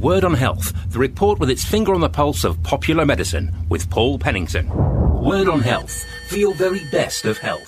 Word on Health, the report with its finger on the pulse of popular medicine with Paul Pennington. Word on Health, for your very best of health.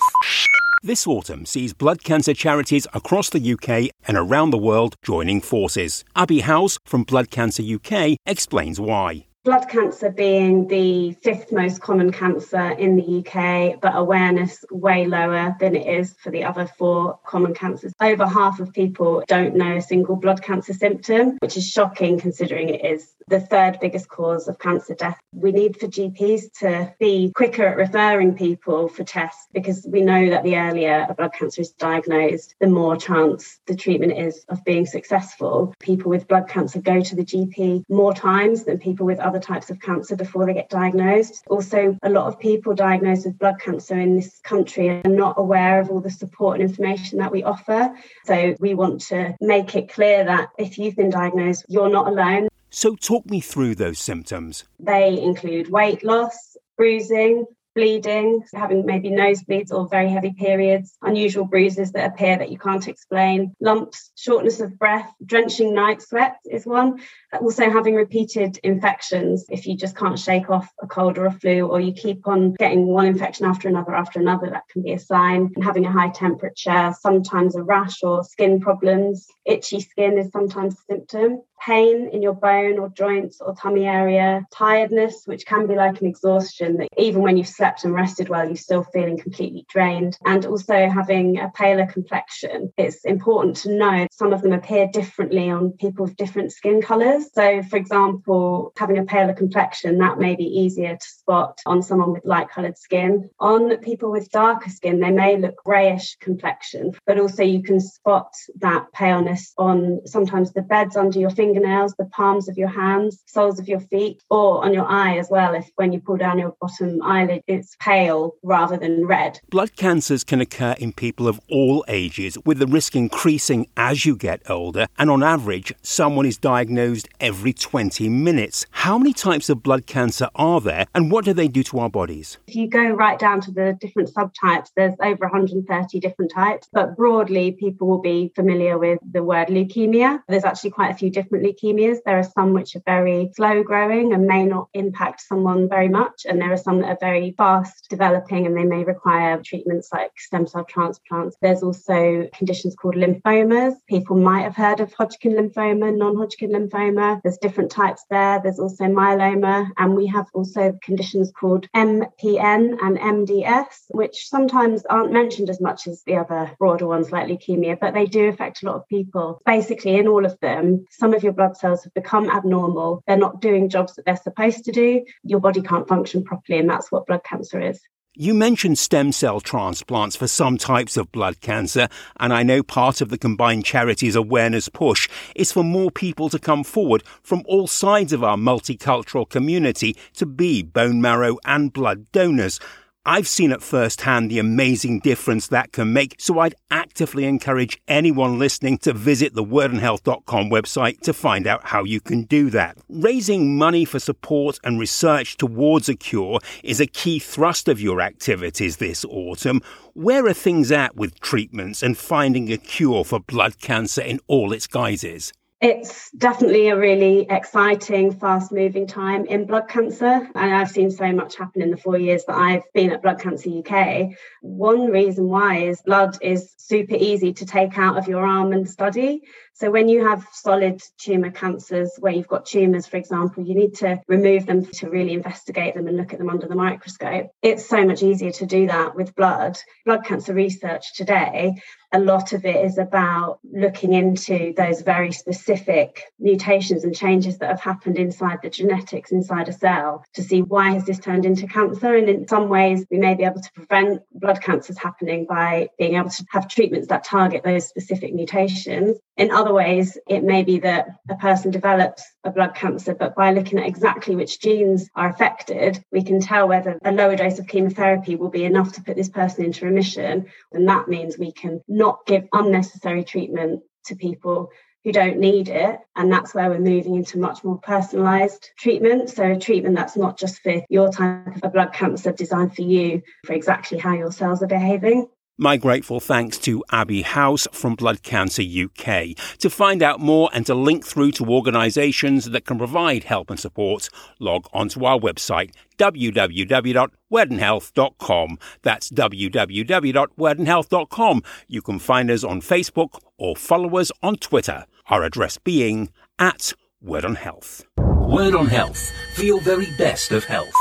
This autumn sees blood cancer charities across the UK and around the world joining forces. Abby House from Blood Cancer UK explains why. Blood cancer being the fifth most common cancer in the UK, but awareness way lower than it is for the other four common cancers. Over half of people don't know a single blood cancer symptom, which is shocking considering it is the third biggest cause of cancer death. We need for GPs to be quicker at referring people for tests because we know that the earlier a blood cancer is diagnosed, the more chance the treatment is of being successful. People with blood cancer go to the GP more times than people with other types of cancer before they get diagnosed. Also, a lot of people diagnosed with blood cancer in this country are not aware of all the support and information that we offer. So, we want to make it clear that if you've been diagnosed, you're not alone. So, talk me through those symptoms. They include weight loss, bruising, bleeding, having maybe nosebleeds or very heavy periods, unusual bruises that appear that you can't explain, lumps, shortness of breath, drenching night sweat is one. Also, having repeated infections, if you just can't shake off a cold or a flu, or you keep on getting one infection after another after another, that can be a sign. And having a high temperature, sometimes a rash or skin problems, itchy skin is sometimes a symptom pain in your bone or joints or tummy area, tiredness, which can be like an exhaustion that even when you've slept and rested well, you're still feeling completely drained, and also having a paler complexion. It's important to know some of them appear differently on people with different skin colours. So, for example, having a paler complexion, that may be easier to spot on someone with light coloured skin. On people with darker skin, they may look greyish complexion, but also you can spot that paleness on sometimes the beds under your fingers fingernails, the palms of your hands, soles of your feet, or on your eye as well. If when you pull down your bottom eyelid, it's pale rather than red. Blood cancers can occur in people of all ages, with the risk increasing as you get older. And on average, someone is diagnosed every 20 minutes. How many types of blood cancer are there, and what do they do to our bodies? If you go right down to the different subtypes, there's over 130 different types, but broadly, people will be familiar with the word leukemia. There's actually quite a few different leukemias. There are some which are very slow growing and may not impact someone very much. And there are some that are very fast developing and they may require treatments like stem cell transplants. There's also conditions called lymphomas. People might have heard of Hodgkin lymphoma, non Hodgkin lymphoma. There's different types there. There's also myeloma. And we have also conditions called MPN and MDS, which sometimes aren't mentioned as much as the other broader ones like leukemia, but they do affect a lot of people. Basically, in all of them, some of your your blood cells have become abnormal, they're not doing jobs that they're supposed to do, your body can't function properly. And that's what blood cancer is. You mentioned stem cell transplants for some types of blood cancer, and I know part of the combined charities awareness push is for more people to come forward from all sides of our multicultural community to be bone marrow and blood donors. I've seen at first hand the amazing difference that can make, so I'd actively encourage anyone listening to visit the wordonhealth.com website to find out how you can do that. Raising money for support and research towards a cure is a key thrust of your activities this autumn. Where are things at with treatments and finding a cure for blood cancer in all its guises? It's definitely a really exciting, fast moving time in blood cancer. And I've seen so much happen in the four years that I've been at Blood Cancer UK. One reason why is blood is super easy to take out of your arm and study. So when you have solid tumour cancers where you've got tumours, for example, you need to remove them to really investigate them and look at them under the microscope. It's so much easier to do that with blood. Blood cancer research today a lot of it is about looking into those very specific mutations and changes that have happened inside the genetics inside a cell to see why has this turned into cancer. And in some ways we may be able to prevent blood cancers happening by being able to have treatments that target those specific mutations. In other ways it may be that a person develops a blood cancer but by looking at exactly which genes are affected we can tell whether a lower dose of chemotherapy will be enough to put this person into remission. And that means we can not give unnecessary treatment to people who don't need it. And that's where we're moving into much more personalized treatment. So, a treatment that's not just for your type of blood cancer, designed for you, for exactly how your cells are behaving. My grateful thanks to Abby House from Blood Cancer UK. To find out more and to link through to organisations that can provide help and support, log onto our website www.wordonhealth.com. That's www.wordonhealth.com. You can find us on Facebook or follow us on Twitter. Our address being at Word on Health. Word on Health for your very best of health.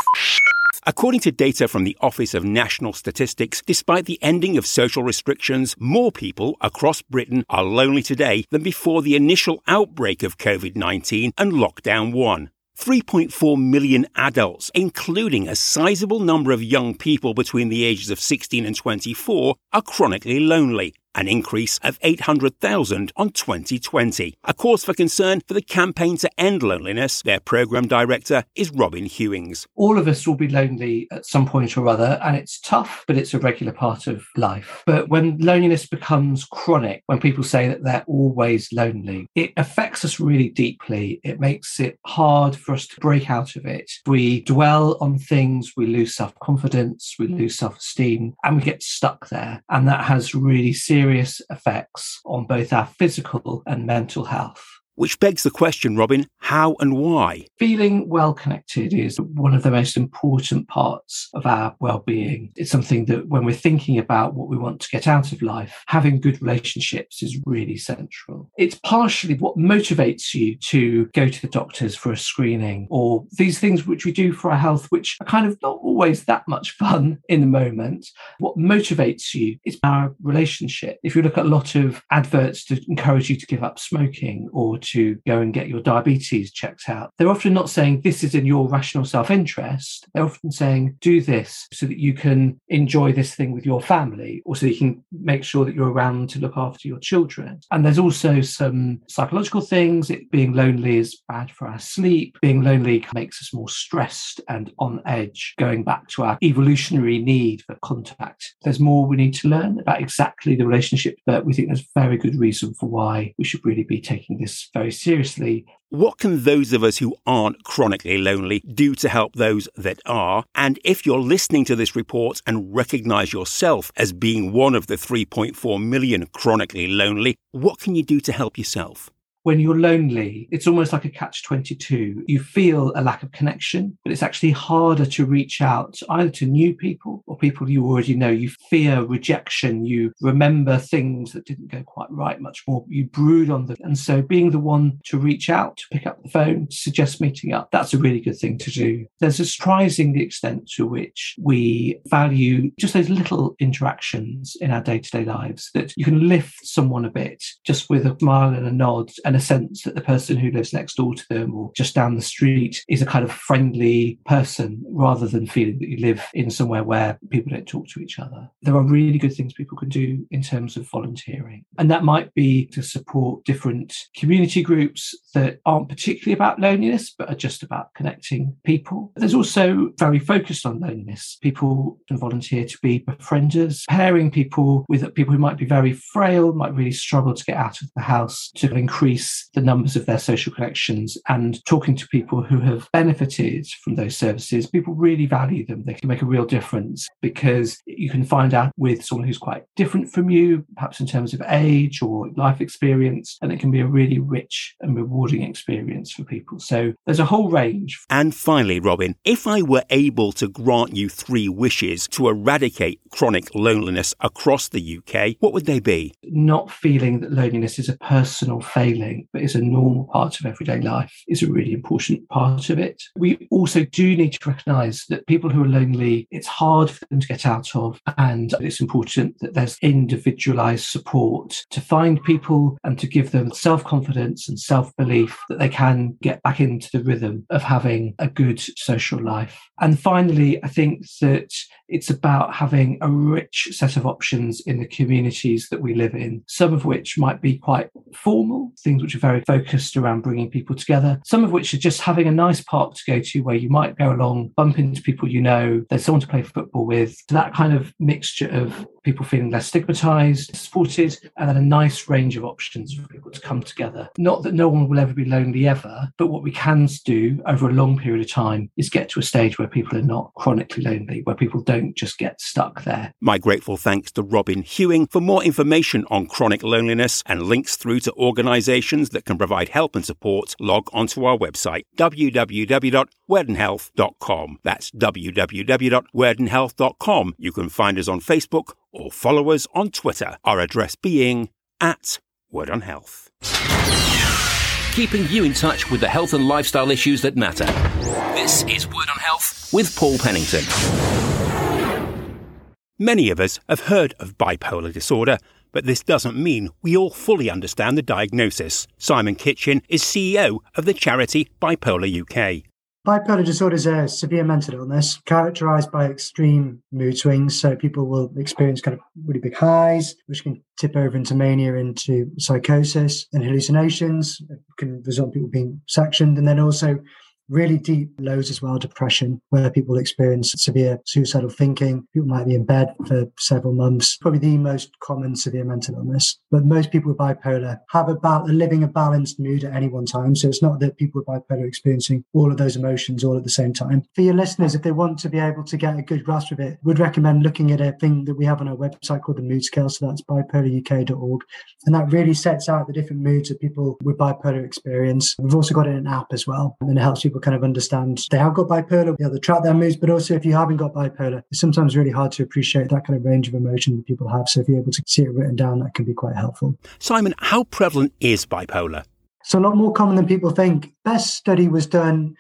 According to data from the Office of National Statistics, despite the ending of social restrictions, more people across Britain are lonely today than before the initial outbreak of COVID 19 and Lockdown 1. 3.4 million adults, including a sizable number of young people between the ages of 16 and 24, are chronically lonely, an increase of 800,000 on 2020. A cause for concern for the campaign to end loneliness, their programme director is Robin Hewings. All of us will be lonely at some point or other, and it's tough, but it's a regular part of life. But when loneliness becomes chronic, when people say that they're always lonely, it affects us really deeply. It makes it hard for us to break out of it. We dwell on things, we lose self confidence, we lose self esteem, and we get stuck there. And that has really serious serious effects on both our physical and mental health. Which begs the question, Robin, how and why? Feeling well connected is one of the most important parts of our well-being. It's something that when we're thinking about what we want to get out of life, having good relationships is really central. It's partially what motivates you to go to the doctors for a screening or these things which we do for our health, which are kind of not always that much fun in the moment. What motivates you is our relationship. If you look at a lot of adverts to encourage you to give up smoking or to go and get your diabetes checked out, they're often not saying this is in your rational self interest. They're often saying do this so that you can enjoy this thing with your family or so you can make sure that you're around to look after your children. And there's also some psychological things. It being lonely is bad for our sleep. Being lonely makes us more stressed and on edge, going back to our evolutionary need for contact. There's more we need to learn about exactly the relationship, but we think there's very good reason for why we should really be taking this very seriously. What can those of us who aren't chronically lonely do to help those that are? And if you're listening to this report and recognize yourself as being one of the 3.4 million chronically lonely, what can you do to help yourself? when you're lonely, it's almost like a catch 22. You feel a lack of connection, but it's actually harder to reach out either to new people or people you already know. You fear rejection. You remember things that didn't go quite right much more. You brood on them. And so being the one to reach out, to pick up the phone, to suggest meeting up, that's a really good thing to do. There's a surprising extent to which we value just those little interactions in our day to day lives that you can lift someone a bit just with a smile and a nod and a sense that the person who lives next door to them or just down the street is a kind of friendly person rather than feeling that you live in somewhere where people don't talk to each other. There are really good things people can do in terms of volunteering. And that might be to support different community groups that aren't particularly about loneliness, but are just about connecting people. There's also very focused on loneliness. People can volunteer to be befrienders, pairing people with people who might be very frail, might really struggle to get out of the house to increase the numbers of their social connections and talking to people who have benefited from those services, people really value them. They can make a real difference because you can find out with someone who's quite different from you, perhaps in terms of age or life experience, and it can be a really rich and rewarding experience for people. So there's a whole range. And finally, Robin, if I were able to grant you three wishes to eradicate chronic loneliness across the UK, what would they be? Not feeling that loneliness is a personal failing but is a normal part of everyday life, is a really important part of it. We also do need to recognise that people who are lonely, it's hard for to get out of, and it's important that there's individualised support to find people and to give them self confidence and self belief that they can get back into the rhythm of having a good social life. And finally, I think that it's about having a rich set of options in the communities that we live in, some of which might be quite formal, things which are very focused around bringing people together. Some of which are just having a nice park to go to where you might go along, bump into people you know, there's someone to play football with. So that kind of mixture of people feeling less stigmatized, supported, and then a nice range of options for people to come together. Not that no one will ever be lonely ever, but what we can do over a long period of time is get to a stage where people are not chronically lonely, where people don't just get stuck there. My grateful thanks to Robin Hewing. For more information on chronic loneliness and links through to organisations that can provide help and support, log onto our website www.wordonhealth.com. That's www.wordonhealth.com. You can find us on Facebook or follow us on Twitter, our address being at Word on Health. Keeping you in touch with the health and lifestyle issues that matter. This is Word on Health with Paul Pennington. Many of us have heard of bipolar disorder, but this doesn't mean we all fully understand the diagnosis. Simon Kitchen is CEO of the charity Bipolar UK. Bipolar disorder is a severe mental illness characterized by extreme mood swings. So people will experience kind of really big highs, which can tip over into mania, into psychosis and hallucinations. It can result in people being sectioned. And then also really deep lows as well, depression, where people experience severe suicidal thinking. People might be in bed for several months. Probably the most common severe mental illness. But most people with bipolar have about a living a balanced mood at any one time. So it's not that people with bipolar are experiencing all of those emotions all at the same time. For your listeners, if they want to be able to get a good grasp of it, would recommend looking at a thing that we have on our website called the mood scale. So that's bipolaruk.org. And that really sets out the different moods that people with bipolar experience. We've also got an app as well. And it helps people people kind of understand they have got bipolar, they have to track their moods, but also if you haven't got bipolar, it's sometimes really hard to appreciate that kind of range of emotion that people have. So if you're able to see it written down, that can be quite helpful. Simon, how prevalent is bipolar? So a lot more common than people think. Best study was done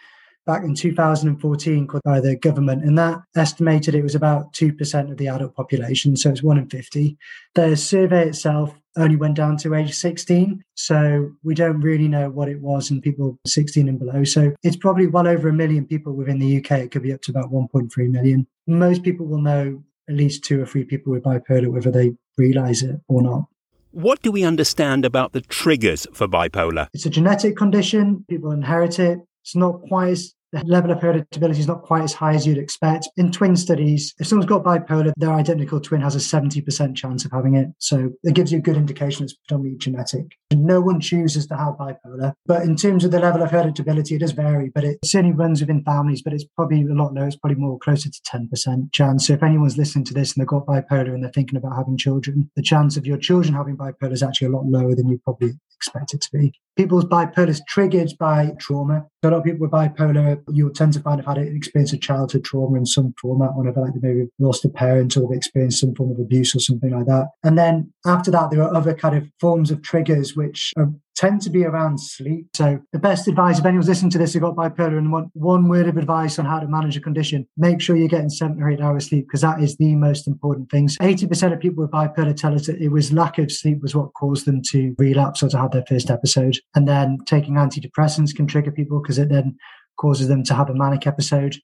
back in 2014 by the government, and that estimated it was about 2% of the adult population. So it's one in 50. The survey itself only went down to age 16. So we don't really know what it was in people 16 and below. So it's probably well over a million people within the UK. It could be up to about 1.3 million. Most people will know at least two or three people with bipolar, whether they realize it or not. What do we understand about the triggers for bipolar? It's a genetic condition. People inherit it. It's not quite as the level of heritability is not quite as high as you'd expect. In twin studies, if someone's got bipolar, their identical twin has a 70% chance of having it. So it gives you a good indication it's predominantly genetic. No one chooses to have bipolar. But in terms of the level of heritability, it does vary, but it certainly runs within families, but it's probably a lot lower. It's probably more closer to 10% chance. So if anyone's listening to this and they've got bipolar and they're thinking about having children, the chance of your children having bipolar is actually a lot lower than you probably expect it to be. People's bipolar is triggered by trauma. So a lot of people with bipolar, you'll tend to find have had an experience of childhood trauma in some format, whenever like they maybe lost a parent or they experienced some form of abuse or something like that. And then after that, there are other kind of forms of triggers which are tend to be around sleep. So the best advice, if anyone's listening to this who got bipolar and want one word of advice on how to manage a condition, make sure you're getting seven or eight hours sleep because that is the most important thing. 80% of people with bipolar tell us that it was lack of sleep was what caused them to relapse or to have their first episode. And then taking antidepressants can trigger people because it then causes them to have a manic episode.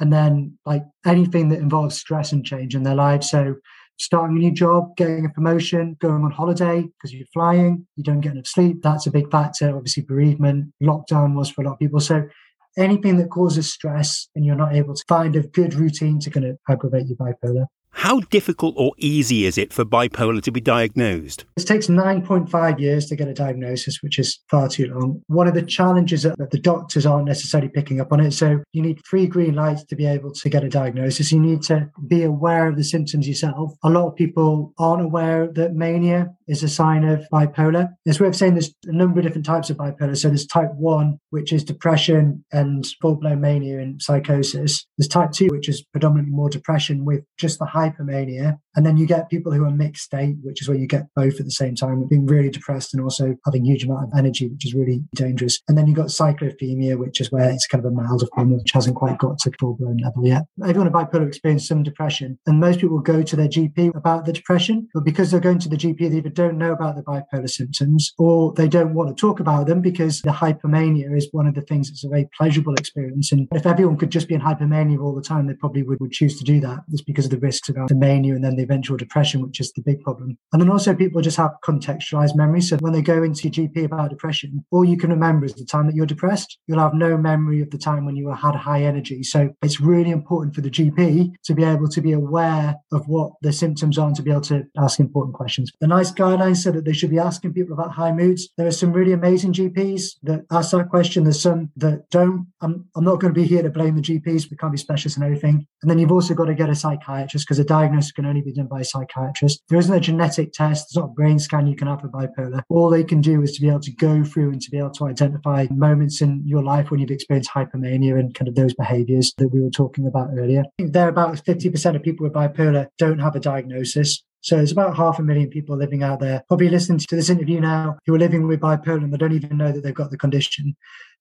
And then like anything that involves stress and change in their lives. So starting a new job, getting a promotion, going on holiday because you're flying, you don't get enough sleep. That's a big factor. Obviously, bereavement, lockdown was for a lot of people. So anything that causes stress and you're not able to find a good routine to kind of aggravate your bipolar. How difficult or easy is it for bipolar to be diagnosed? It takes 9.5 years to get a diagnosis, which is far too long. One of the challenges that the doctors aren't necessarily picking up on it. So you need three green lights to be able to get a diagnosis. You need to be aware of the symptoms yourself. A lot of people aren't aware that mania is a sign of bipolar. It's worth saying there's a number of different types of bipolar. So there's type one, which is depression and full blown mania and psychosis. There's type two, which is predominantly more depression with just the hypomania. And then you get people who are mixed state, which is where you get both at the same time, being really depressed and also having huge amount of energy, which is really dangerous. And then you've got cyclothymia, which is where it's kind of a milder form, which hasn't quite got to full blown level yet. Everyone with bipolar experiences some depression, and most people go to their GP about the depression, but because they're going to the GP, they either don't know about the bipolar symptoms or they don't want to talk about them because the hypomania is one of the things that's a very pleasurable experience. And if everyone could just be in hypomania all the time, they probably would, would choose to do that. It's because of the risks around the mania and then the eventual depression, which is the big problem. And then also people just have contextualized memory. So when they go into GP about depression, all you can remember is the time that you're depressed. You'll have no memory of the time when you had high energy. So it's really important for the GP to be able to be aware of what the symptoms are and to be able to ask important questions. The NICE guidelines said that they should be asking people about high moods. There are some really amazing GPs that ask that question. There's some that don't. I'm, I'm not going to be here to blame the GPs. We can't be specialists in everything. And then you've also got to get a psychiatrist because a diagnosis can only be by a psychiatrist. There isn't a genetic test. There's not a brain scan you can have for bipolar. All they can do is to be able to go through and to be able to identify moments in your life when you've experienced hypermania and kind of those behaviors that we were talking about earlier. There, are about 50% of people with bipolar don't have a diagnosis. So there's about half a million people living out there, probably listening to this interview now, who are living with bipolar and they don't even know that they've got the condition.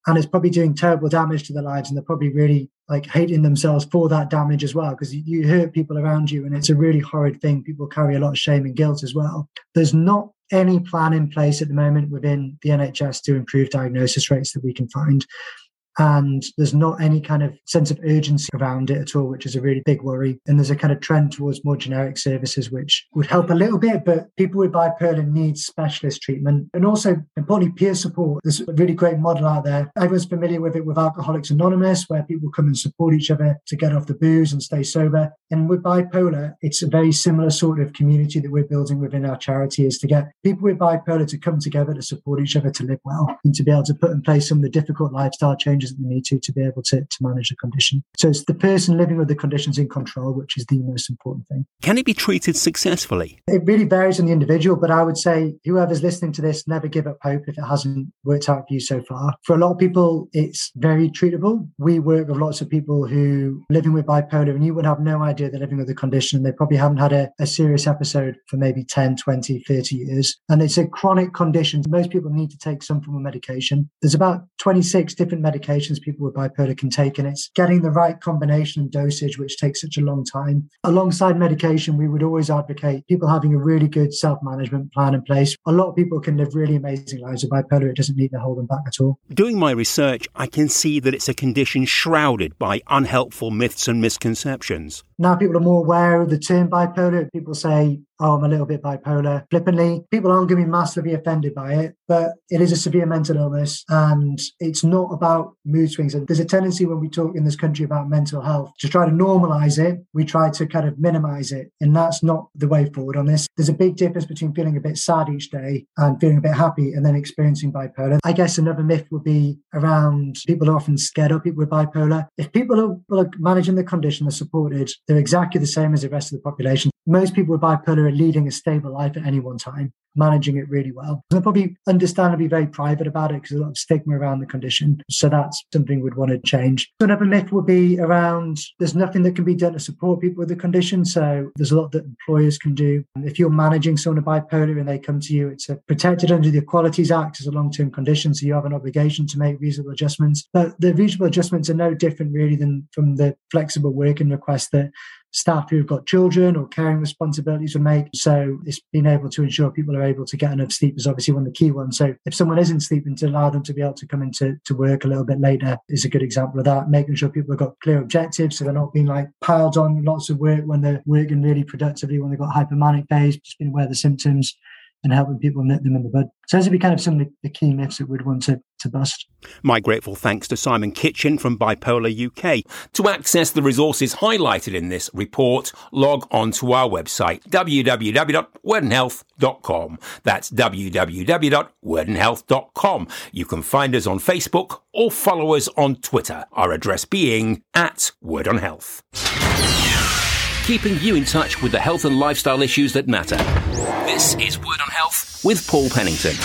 And it's probably doing terrible damage to their lives. And they're probably really like hating themselves for that damage as well, because you hurt people around you and it's a really horrid thing. People carry a lot of shame and guilt as well. There's not any plan in place at the moment within the NHS to improve diagnosis rates that we can find and there's not any kind of sense of urgency around it at all, which is a really big worry. And there's a kind of trend towards more generic services, which would help a little bit, but people with bipolar need specialist treatment and also importantly peer support. There's a really great model out there. Everyone's familiar with it with Alcoholics Anonymous, where people come and support each other to get off the booze and stay sober. And with bipolar, it's a very similar sort of community that we're building within our charity is to get people with bipolar to come together to support each other to live well and to be able to put in place some of the difficult lifestyle changes that they need to to be able to, to manage the condition. So it's the person living with the conditions in control, which is the most important thing. Can it be treated successfully? It really varies on the individual, but I would say whoever's listening to this, never give up hope if it hasn't worked out for you so far. For a lot of people, it's very treatable. We work with lots of people who living with bipolar and you would have no idea they're living with the condition. They probably haven't had a, a serious episode for maybe 10, 20, 30 years. And it's a chronic condition. Most people need to take some form of medication. There's about 26 different medications medications people with bipolar can take, and it's getting the right combination and dosage, which takes such a long time. Alongside medication, we would always advocate people having a really good self management plan in place. A lot of people can live really amazing lives with bipolar. It doesn't need to hold them back at all. Doing my research, I can see that it's a condition shrouded by unhelpful myths and misconceptions. Now people are more aware of the term bipolar. People say, oh, I'm a little bit bipolar flippantly. People aren't going to be massively offended by it, but it is a severe mental illness and it's not about mood swings. And there's a tendency when we talk in this country about mental health to try to normalize it. We try to kind of minimize it. And that's not the way forward on this. There's a big difference between feeling a bit sad each day and feeling a bit happy and then experiencing bipolar. I guess another myth would be around people are often scared of people with bipolar. If people are, are managing the condition, they're supported, they're exactly the same as the rest of the population. Most people with bipolar are leading a stable life at any one time managing it really well. They're probably understandably very private about it because there's a lot of stigma around the condition. So that's something we'd want to change. Another myth would be around there's nothing that can be done to support people with the condition. So there's a lot that employers can do. If you're managing someone with bipolar and they come to you, it's protected under the Equalities Act as a long-term condition. So you have an obligation to make reasonable adjustments. But the reasonable adjustments are no different really than from the flexible working request that staff who've got children or caring responsibilities would make. So it's being able to ensure people are able to get enough sleep is obviously one of the key ones. So if someone isn't sleeping, to allow them to be able to come into to work a little bit later is a good example of that. Making sure people have got clear objectives so they're not being like piled on lots of work when they're working really productively when they've got hypomanic days, just being aware of the symptoms and helping people nip them in the bud. So those would be kind of some of the, key myths that we'd want to, to bust. My grateful thanks to Simon Kitchen from Bipolar UK. To access the resources highlighted in this report, log on to our website, www.wordonhealth.com. That's www.wordonhealth.com. You can find us on Facebook or follow us on Twitter, our address being at Word on Health keeping you in touch with the health and lifestyle issues that matter. This is Word on Health with Paul Pennington.